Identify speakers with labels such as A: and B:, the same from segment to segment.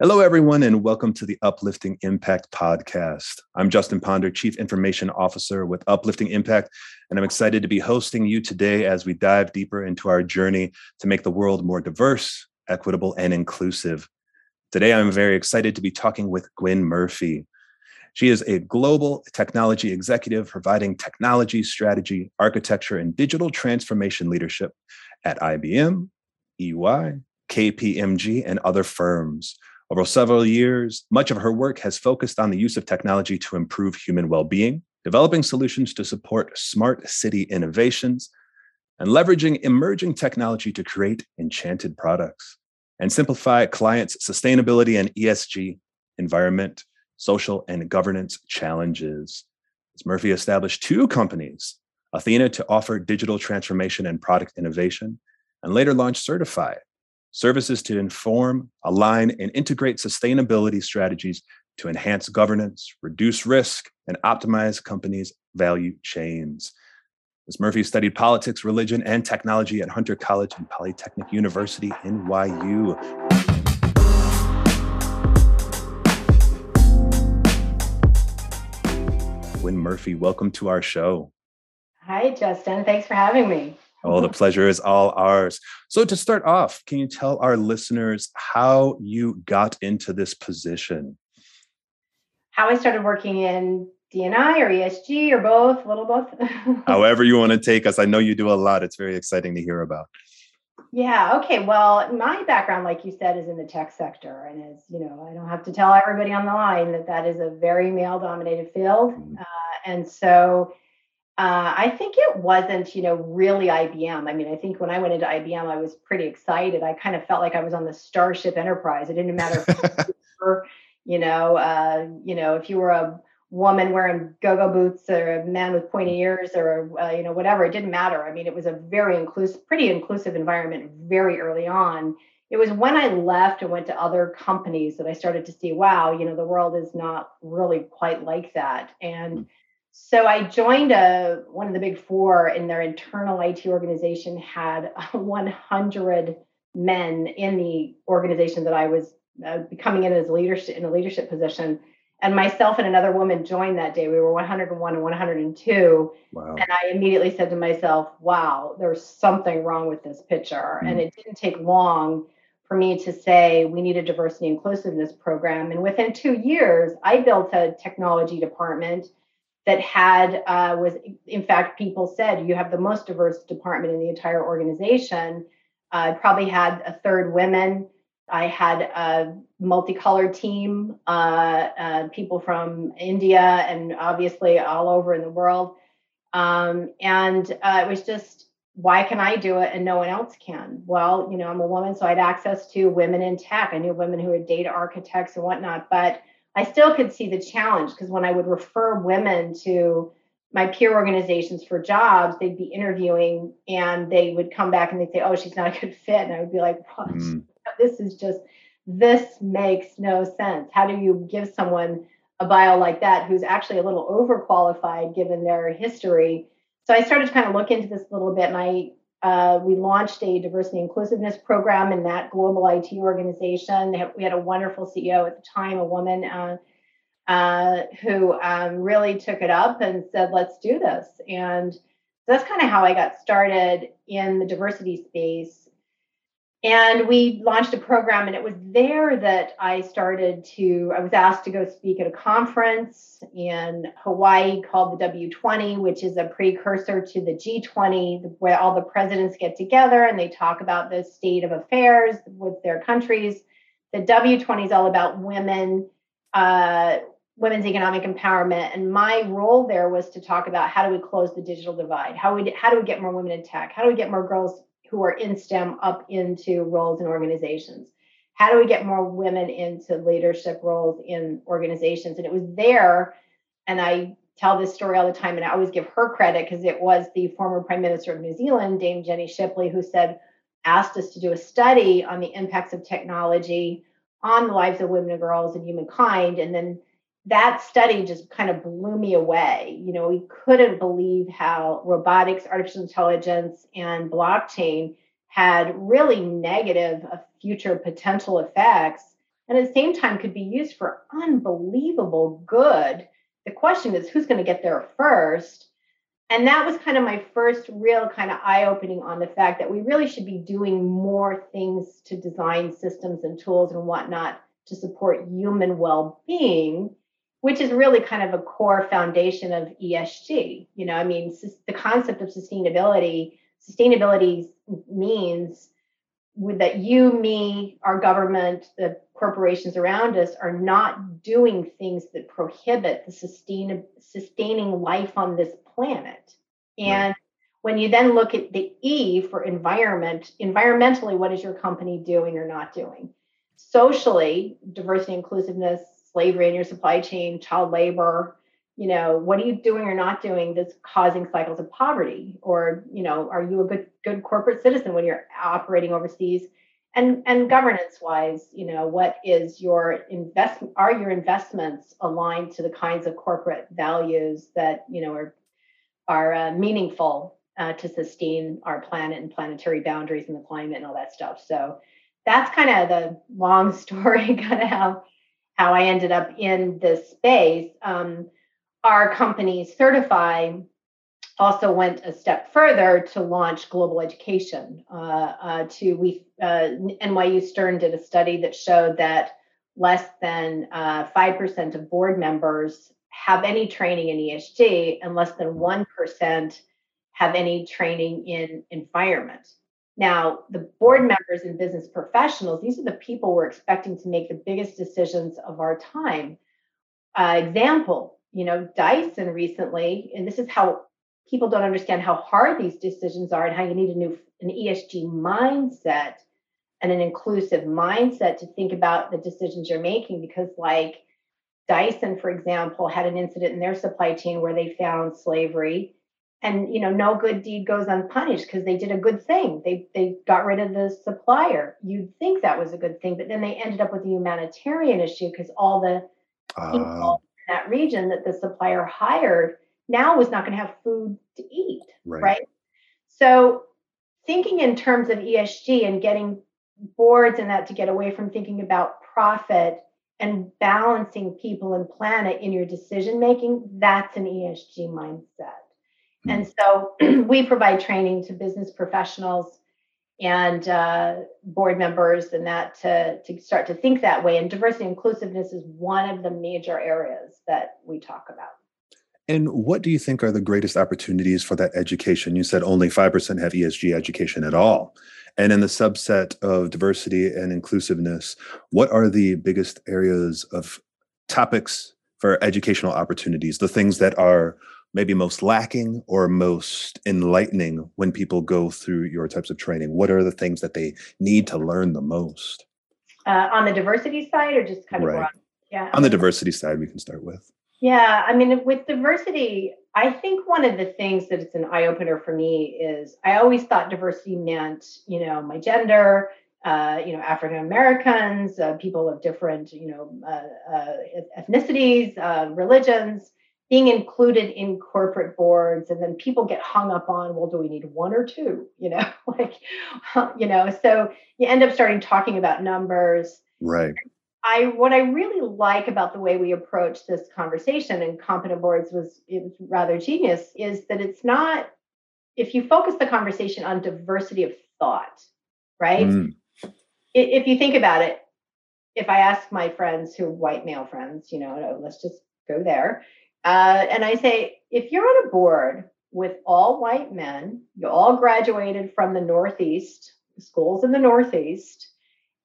A: Hello, everyone, and welcome to the Uplifting Impact podcast. I'm Justin Ponder, Chief Information Officer with Uplifting Impact, and I'm excited to be hosting you today as we dive deeper into our journey to make the world more diverse, equitable, and inclusive. Today, I'm very excited to be talking with Gwynn Murphy. She is a global technology executive providing technology, strategy, architecture, and digital transformation leadership at IBM, EY, KPMG, and other firms. Over several years, much of her work has focused on the use of technology to improve human well being, developing solutions to support smart city innovations, and leveraging emerging technology to create enchanted products and simplify clients' sustainability and ESG, environment, social, and governance challenges. As Murphy established two companies, Athena to offer digital transformation and product innovation, and later launched Scertify, services to inform, align, and integrate sustainability strategies to enhance governance, reduce risk, and optimize companies' value chains. Ms. Murphy studied politics, religion, and technology at Hunter College and Polytechnic University, NYU. Gwynn Murphy, welcome to our show.
B: Hi, Justin. Thanks for having me.
A: Oh, the pleasure is all ours. So, to start off, can you tell our listeners how you got into this position?
B: How I started working in D&I or ESG or both, a little both.
A: However, you want to take us. I know you do a lot. It's very exciting to hear about.
B: Yeah. Okay. Well, my background, like you said, is in the tech sector, and as you know, I don't have to tell everybody on the line that that is a very male-dominated field, mm. uh, and so uh, I think it wasn't, you know, really IBM. I mean, I think when I went into IBM, I was pretty excited. I kind of felt like I was on the Starship Enterprise. It didn't matter, if you, were, you know, uh, you know, if you were a woman wearing go-go boots or a man with pointy ears or uh, you know whatever. It didn't matter. I mean, it was a very inclusive, pretty inclusive environment very early on. It was when I left and went to other companies that I started to see, wow, you know, the world is not really quite like that, and so I joined a one of the big four, and their internal IT organization had 100 men in the organization that I was uh, coming in as leadership in a leadership position. And myself and another woman joined that day. We were 101 and 102. Wow. And I immediately said to myself, wow, there's something wrong with this picture. Mm. And it didn't take long for me to say we need a diversity inclusiveness program. And within two years, I built a technology department that had uh, was in fact people said you have the most diverse department in the entire organization. I probably had a third women. I had a multicolored team uh, uh, people from india and obviously all over in the world. Um, and uh, it was just why can i do it and no one else can? Well you know i'm a woman so i had access to women in tech. I knew women who were data architects and whatnot but I still could see the challenge because when I would refer women to my peer organizations for jobs, they'd be interviewing and they would come back and they'd say, Oh, she's not a good fit. And I would be like, What? Mm. This is just, this makes no sense. How do you give someone a bio like that who's actually a little overqualified given their history? So I started to kind of look into this a little bit and I uh, we launched a diversity inclusiveness program in that global IT organization. We had a wonderful CEO at the time, a woman uh, uh, who um, really took it up and said, let's do this. And that's kind of how I got started in the diversity space and we launched a program and it was there that i started to i was asked to go speak at a conference in hawaii called the w20 which is a precursor to the g20 where all the presidents get together and they talk about the state of affairs with their countries. The w20 is all about women uh, women's economic empowerment. And my role there was to talk about how do we close the digital divide? How we how do we get more women in tech? How do we get more girls who are in STEM up into roles in organizations. how do we get more women into leadership roles in organizations? And it was there, and I tell this story all the time, and I always give her credit because it was the former Prime Minister of New Zealand, Dame Jenny Shipley, who said, asked us to do a study on the impacts of technology on the lives of women and girls and humankind. And then that study just kind of blew me away. You know, we couldn't believe how robotics, artificial intelligence, and blockchain had really negative uh, future potential effects and at the same time could be used for unbelievable good. The question is who's going to get there first? And that was kind of my first real kind of eye opening on the fact that we really should be doing more things to design systems and tools and whatnot to support human well being, which is really kind of a core foundation of ESG. You know, I mean, the concept of sustainability sustainability means that you, me, our government, the corporations around us are not doing things that prohibit the sustain, sustaining life on this planet. And right. when you then look at the E for environment, environmentally, what is your company doing or not doing? Socially, diversity, inclusiveness, slavery in your supply chain, child labor, you know what are you doing or not doing that's causing cycles of poverty? Or you know are you a good good corporate citizen when you're operating overseas? And and governance wise you know what is your investment are your investments aligned to the kinds of corporate values that you know are are uh, meaningful uh, to sustain our planet and planetary boundaries and the climate and all that stuff? So that's kind of the long story kind of how how i ended up in this space um, our company Scertify also went a step further to launch global education. Uh, uh, to we uh, NYU Stern did a study that showed that less than uh, five percent of board members have any training in ESG, and less than one percent have any training in environment. Now, the board members and business professionals, these are the people we're expecting to make the biggest decisions of our time. Uh, example you know, Dyson recently, and this is how people don't understand how hard these decisions are and how you need a new an ESG mindset and an inclusive mindset to think about the decisions you're making because like Dyson for example had an incident in their supply chain where they found slavery and you know no good deed goes unpunished because they did a good thing they they got rid of the supplier you'd think that was a good thing but then they ended up with a humanitarian issue because all the people uh that region that the supplier hired now was not going to have food to eat, right. right? So thinking in terms of ESG and getting boards and that to get away from thinking about profit and balancing people and planet in your decision making, that's an ESG mindset. Mm-hmm. And so we provide training to business professionals and uh, board members and that to, to start to think that way. And diversity inclusiveness is one of the major areas that we talk about.
A: And what do you think are the greatest opportunities for that education? You said only 5% have ESG education at all. And in the subset of diversity and inclusiveness, what are the biggest areas of topics for educational opportunities, the things that are maybe most lacking or most enlightening when people go through your types of training? What are the things that they need to learn the most?
B: Uh, on the diversity side, or just kind of right. broad?
A: Yeah. On the diversity side, we can start with.
B: Yeah, I mean, with diversity, I think one of the things that it's an eye opener for me is I always thought diversity meant, you know, my gender, uh, you know, African Americans, uh, people of different, you know, uh, uh ethnicities, uh, religions being included in corporate boards and then people get hung up on well do we need one or two? You know like you know so you end up starting talking about numbers.
A: Right.
B: I what i really like about the way we approach this conversation and competent boards was it was rather genius is that it's not if you focus the conversation on diversity of thought right? Mm. if you think about it if i ask my friends who are white male friends you know let's just go there uh, and I say, if you're on a board with all white men, you all graduated from the Northeast, schools in the Northeast,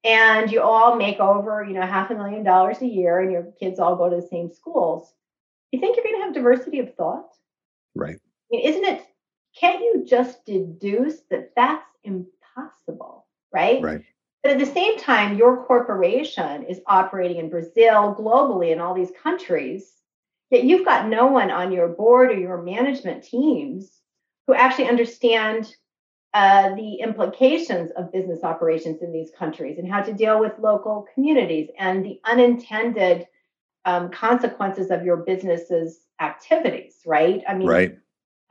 B: and you all make over, you know, half a million dollars a year, and your kids all go to the same schools, you think you're going to have diversity of thought?
A: Right. I
B: mean, isn't it? Can't you just deduce that that's impossible, right?
A: Right.
B: But at the same time, your corporation is operating in Brazil, globally, in all these countries, yet you've got no one on your board or your management teams who actually understand uh, the implications of business operations in these countries and how to deal with local communities and the unintended um, consequences of your business's activities, right? I mean,
A: right.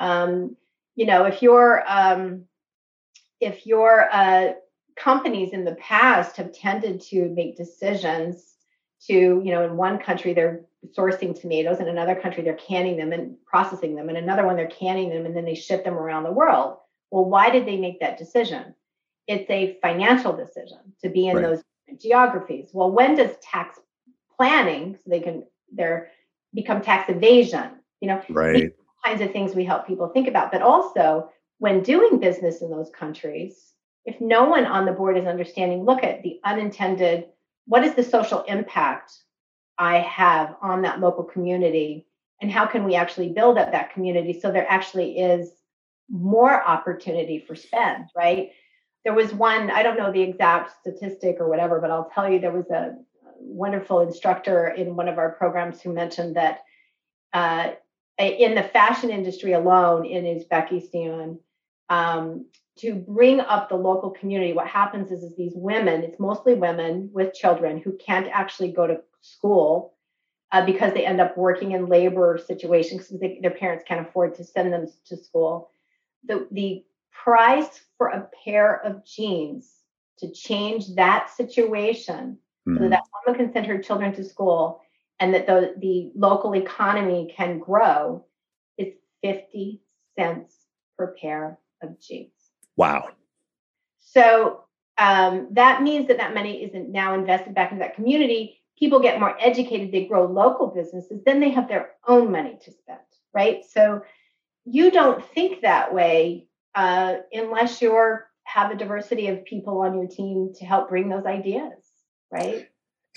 B: Um, you know, if your um, if your uh, companies in the past have tended to make decisions to, you know, in one country they're sourcing tomatoes, in another country they're canning them and processing them, in another one they're canning them and then they ship them around the world. Well, why did they make that decision? It's a financial decision to be in right. those geographies. Well, when does tax planning, so they can they're become tax evasion, you know,
A: right.
B: kinds of things we help people think about. But also when doing business in those countries, if no one on the board is understanding, look at the unintended, what is the social impact I have on that local community? And how can we actually build up that community so there actually is more opportunity for spend, right? There was one, I don't know the exact statistic or whatever, but I'll tell you there was a wonderful instructor in one of our programs who mentioned that uh, in the fashion industry alone in Uzbekistan, um, to bring up the local community, what happens is, is these women, it's mostly women with children who can't actually go to school uh, because they end up working in labor situations because their parents can't afford to send them to school the, the price for a pair of jeans to change that situation mm-hmm. so that woman can send her children to school and that the, the local economy can grow is 50 cents per pair of jeans.
A: Wow.
B: So um, that means that that money isn't now invested back into that community. People get more educated, they grow local businesses, then they have their own money to spend, right? So you don't think that way uh, unless you're have a diversity of people on your team to help bring those ideas right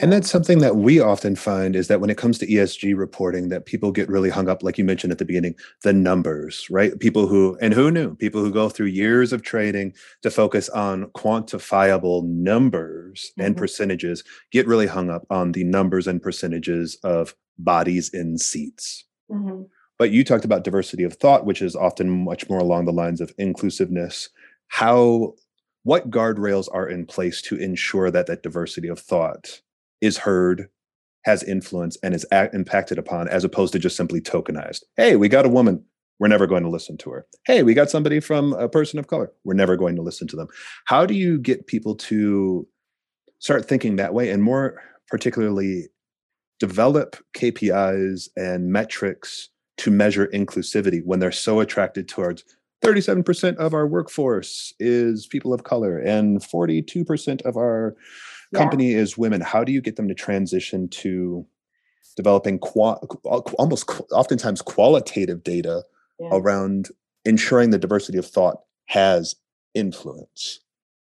A: and that's something that we often find is that when it comes to ESG reporting, that people get really hung up, like you mentioned at the beginning, the numbers, right? People who, and who knew, people who go through years of training to focus on quantifiable numbers mm-hmm. and percentages get really hung up on the numbers and percentages of bodies in seats. Mm-hmm. But you talked about diversity of thought, which is often much more along the lines of inclusiveness. How, what guardrails are in place to ensure that that diversity of thought is heard, has influence, and is a- impacted upon, as opposed to just simply tokenized? Hey, we got a woman. We're never going to listen to her. Hey, we got somebody from a person of color. We're never going to listen to them. How do you get people to start thinking that way and more particularly develop KPIs and metrics to measure inclusivity when they're so attracted towards 37% of our workforce is people of color and 42% of our yeah. company is women how do you get them to transition to developing qua- almost oftentimes qualitative data yeah. around ensuring the diversity of thought has influence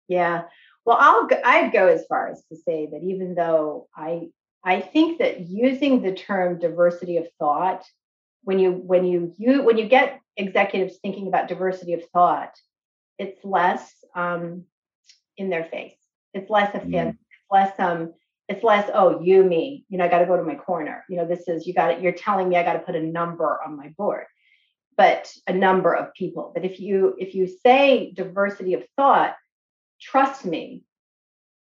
B: yeah well i'll go, i'd go as far as to say that even though i i think that using the term diversity of thought when you when you you when you get executives thinking about diversity of thought, it's less um, in their face. It's less a offensive. Less um. It's less oh you me you know I got to go to my corner. You know this is you got it. You're telling me I got to put a number on my board, but a number of people. But if you if you say diversity of thought, trust me,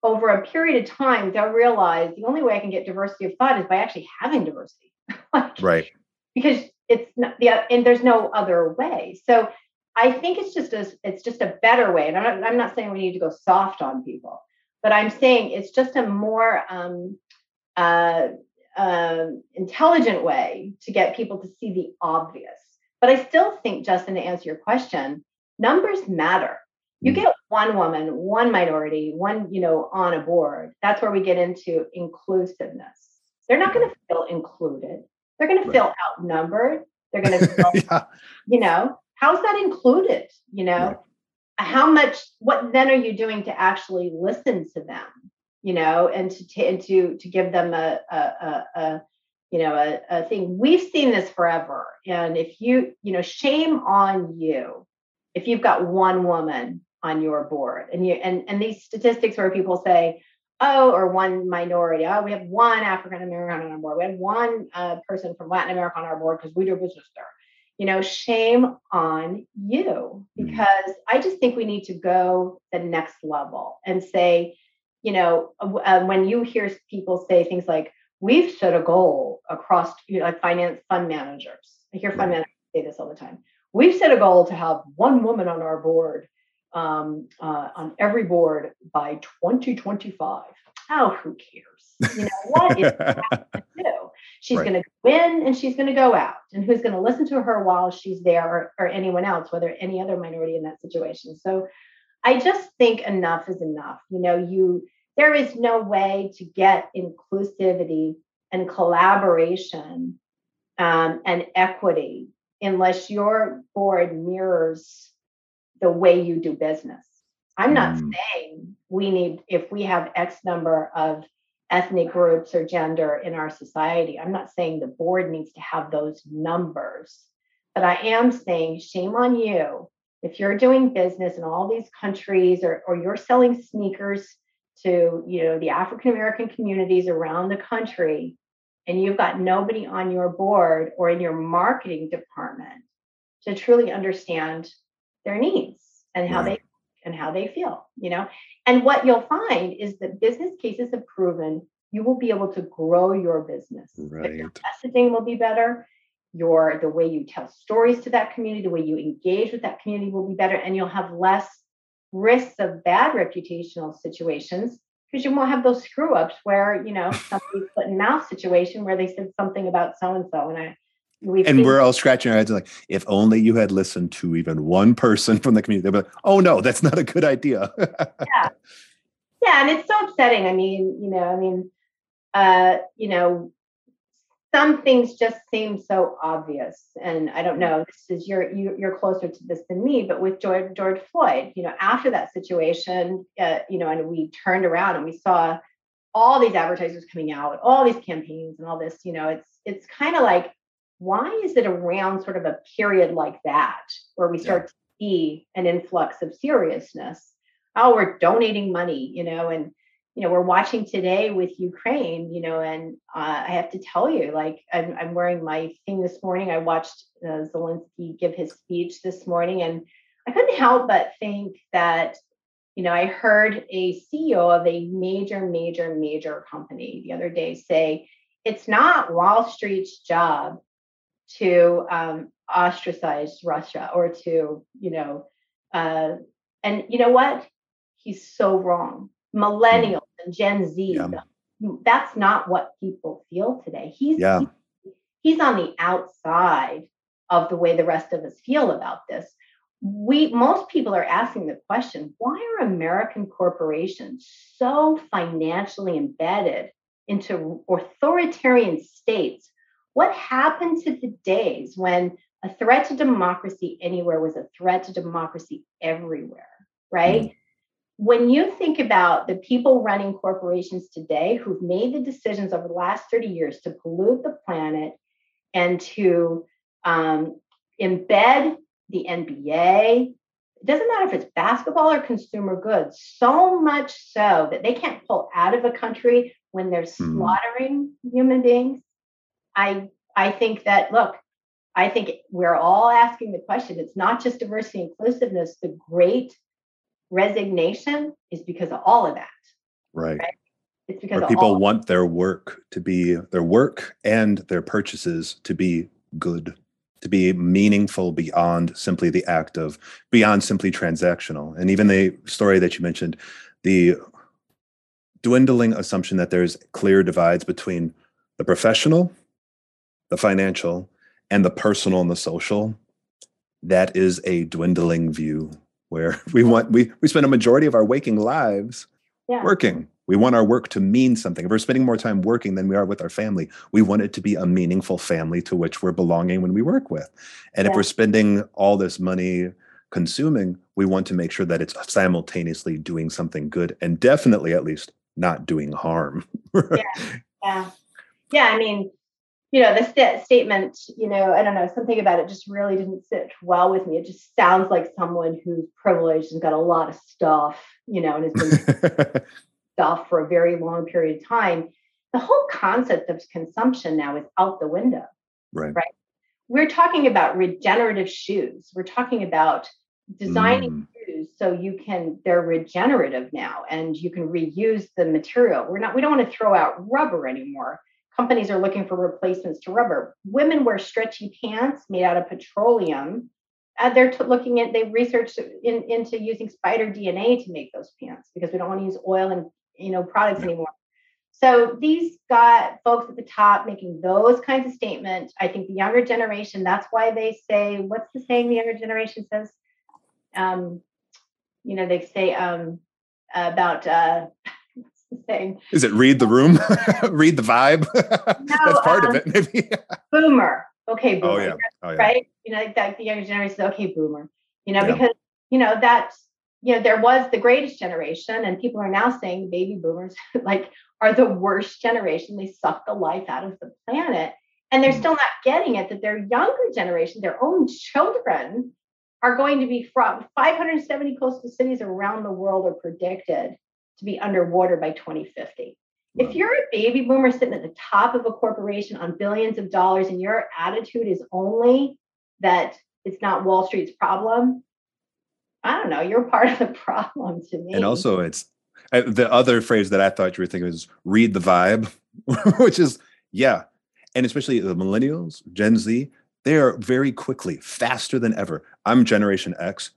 B: over a period of time they'll realize the only way I can get diversity of thought is by actually having diversity.
A: like, right.
B: Because it's not the and there's no other way so i think it's just a it's just a better way and i'm not, I'm not saying we need to go soft on people but i'm saying it's just a more um, uh, uh, intelligent way to get people to see the obvious but i still think justin to answer your question numbers matter you mm. get one woman one minority one you know on a board that's where we get into inclusiveness they're not going to feel included they're going to feel outnumbered. They're going to feel, yeah. you know, how's that included? You know, right. How much, what then are you doing to actually listen to them? You know, and to, t- and to, to give them a, a, a, a you know, a, a thing. We've seen this forever. And if you, you know, shame on you if you've got one woman on your board. And you and, and these statistics where people say, oh, or one minority, oh, we have one African American on our board, we have one uh, person from Latin America on our board because we do business there. You know, shame on you mm. because I just think we need to go the next level and say, you know, uh, when you hear people say things like, we've set a goal across, you know, like finance fund managers. I hear fund managers say this all the time. We've set a goal to have one woman on our board, um, uh, on every board by 2025. Oh, who cares? You know, what is to do? She's right. going to go in and she's going to go out. And who's going to listen to her while she's there or, or anyone else, whether any other minority in that situation. So I just think enough is enough. You know, you there is no way to get inclusivity and collaboration um, and equity unless your board mirrors the way you do business. I'm not mm. saying we need, if we have X number of ethnic groups or gender in our society, I'm not saying the board needs to have those numbers, but I am saying shame on you if you're doing business in all these countries or, or you're selling sneakers to you know the African American communities around the country and you've got nobody on your board or in your marketing department to truly understand their needs and how right. And how they feel you know? And what you'll find is that business cases have proven you will be able to grow your business.
A: Right
B: your messaging will be better your the way you tell stories to that community the way you engage with that community will be better and you'll have less risks of bad reputational situations because you won't have those screw ups where you know somebody put in mouth situation where they said something about so and so and I
A: We've and we're all scratching our heads like, if only you had listened to even one person from the community, they'd be like, oh no, that's not a good idea.
B: yeah. Yeah. And it's so upsetting. I mean, you know, I mean, uh, you know, some things just seem so obvious and i don't know this is you're you're closer to this than me but with george george floyd you know after that situation uh, you know and we turned around and we saw all these advertisers coming out all these campaigns and all this you know it's it's kind of like why is it around sort of a period like that where we start yeah. to see an influx of seriousness oh we're donating money you know and you know, we're watching today with Ukraine, you know, and uh, I have to tell you, like, I'm, I'm, wearing my thing this morning. I watched uh, Zelensky give his speech this morning, and I couldn't help but think that, you know, I heard a CEO of a major, major, major company the other day say, it's not Wall Street's job to um, ostracize Russia or to, you know, uh, and you know what? He's so wrong millennials and Gen Z. Yeah. That's not what people feel today. He's, yeah. he's on the outside of the way the rest of us feel about this. We most people are asking the question, why are American corporations so financially embedded into authoritarian states? What happened to the days when a threat to democracy anywhere was a threat to democracy everywhere, right? Mm when you think about the people running corporations today who've made the decisions over the last 30 years to pollute the planet and to um, embed the NBA, it doesn't matter if it's basketball or consumer goods, so much so that they can't pull out of a country when they're mm. slaughtering human beings. I I think that look, I think we're all asking the question. It's not just diversity inclusiveness, the great resignation is because of all of that.
A: Right. right? It's because people want their work to be their work and their purchases to be good, to be meaningful beyond simply the act of beyond simply transactional. And even the story that you mentioned, the dwindling assumption that there's clear divides between the professional, the financial, and the personal and the social. That is a dwindling view where we want we we spend a majority of our waking lives yeah. working. We want our work to mean something. If we're spending more time working than we are with our family, we want it to be a meaningful family to which we're belonging when we work with. And yeah. if we're spending all this money consuming, we want to make sure that it's simultaneously doing something good and definitely at least not doing harm.
B: yeah. Yeah. Yeah. I mean, you know, the st- statement, you know, I don't know, something about it just really didn't sit well with me. It just sounds like someone who's privileged and got a lot of stuff, you know, and has been stuff for a very long period of time. The whole concept of consumption now is out the window.
A: Right.
B: Right. We're talking about regenerative shoes. We're talking about designing mm. shoes so you can they're regenerative now and you can reuse the material. We're not we don't want to throw out rubber anymore companies are looking for replacements to rubber. Women wear stretchy pants made out of petroleum. Uh, they're t- looking at, they researched in, into using spider DNA to make those pants because we don't want to use oil and you know products anymore. So these got folks at the top making those kinds of statements. I think the younger generation, that's why they say, what's the saying the younger generation says? Um, you know, they say um, about uh, thing.
A: Is it read the room? read the vibe? No, That's part um, of it, maybe.
B: boomer. Okay,
A: boomer. Oh, yeah. Oh, yeah.
B: Right? You know, like the younger generation says, okay, boomer. You know, yeah. because, you know, that's, you know, there was the greatest generation, and people are now saying baby boomers like are the worst generation. They suck the life out of the planet. And they're mm. still not getting it that their younger generation, their own children, are going to be from 570 coastal cities around the world are predicted to be underwater by 2050. Wow. If you're a baby boomer sitting at the top of a corporation on billions of dollars and your attitude is only that it's not Wall Street's problem, I don't know, you're part of the problem to me.
A: And also, it's uh, the other phrase that I thought you were thinking was read the vibe, which is, yeah. And especially the millennials, Gen Z, they are very quickly, faster than ever. I'm Generation X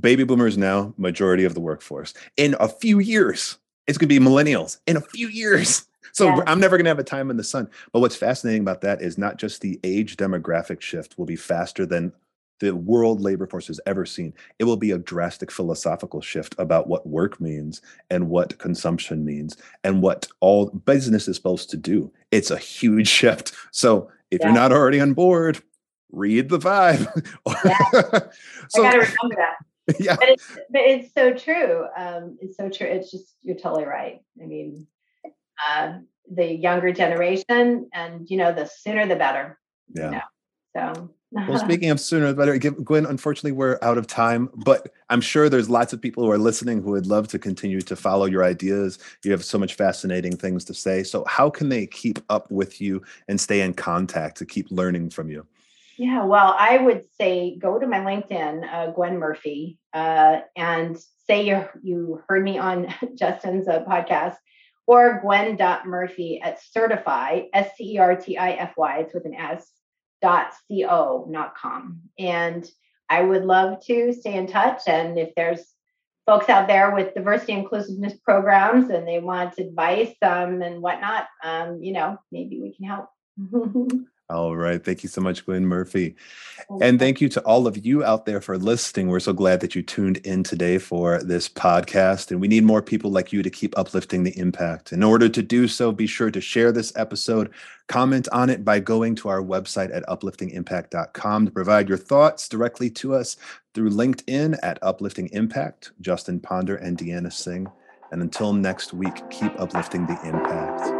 A: baby boomers now majority of the workforce. In a few years it's going to be millennials in a few years. So yeah. i'm never going to have a time in the sun. But what's fascinating about that is not just the age demographic shift will be faster than the world labor force has ever seen. It will be a drastic philosophical shift about what work means and what consumption means and what all business is supposed to do. It's a huge shift. So if yeah. you're not already on board read the vibe.
B: Yeah. so, i gotta remember that yeah. But it's, but it's so true. Um, it's so true. It's just, you're totally right. I mean, uh, the younger generation and, you know, the sooner the better.
A: Yeah. You
B: know? So.
A: well, speaking of sooner the better, Gwen, unfortunately, we're out of time, but I'm sure there's lots of people who are listening who would love to continue to follow your ideas. You have so much fascinating things to say. So, how can they keep up with you and stay in contact to keep learning from you?
B: Yeah, well, I would say go to my LinkedIn, uh, Gwen Murphy, uh, and say you you heard me on Justin's uh, podcast, or Gwen.Murphy at Scertify, S C E R T I F Y, it's with an S, dot co, not com. And I would love to stay in touch. And if there's folks out there with diversity inclusiveness programs and they want advice um, and whatnot, um, you know, maybe we can help.
A: All right. Thank you so much, Gwen Murphy. And thank you to all of you out there for listening. We're so glad that you tuned in today for this podcast. And we need more people like you to keep uplifting the impact. In order to do so, be sure to share this episode, comment on it by going to our website at upliftingimpact.com to provide your thoughts directly to us through LinkedIn at Uplifting Impact, Justin Ponder and Deanna Singh. And until next week, keep uplifting the impact.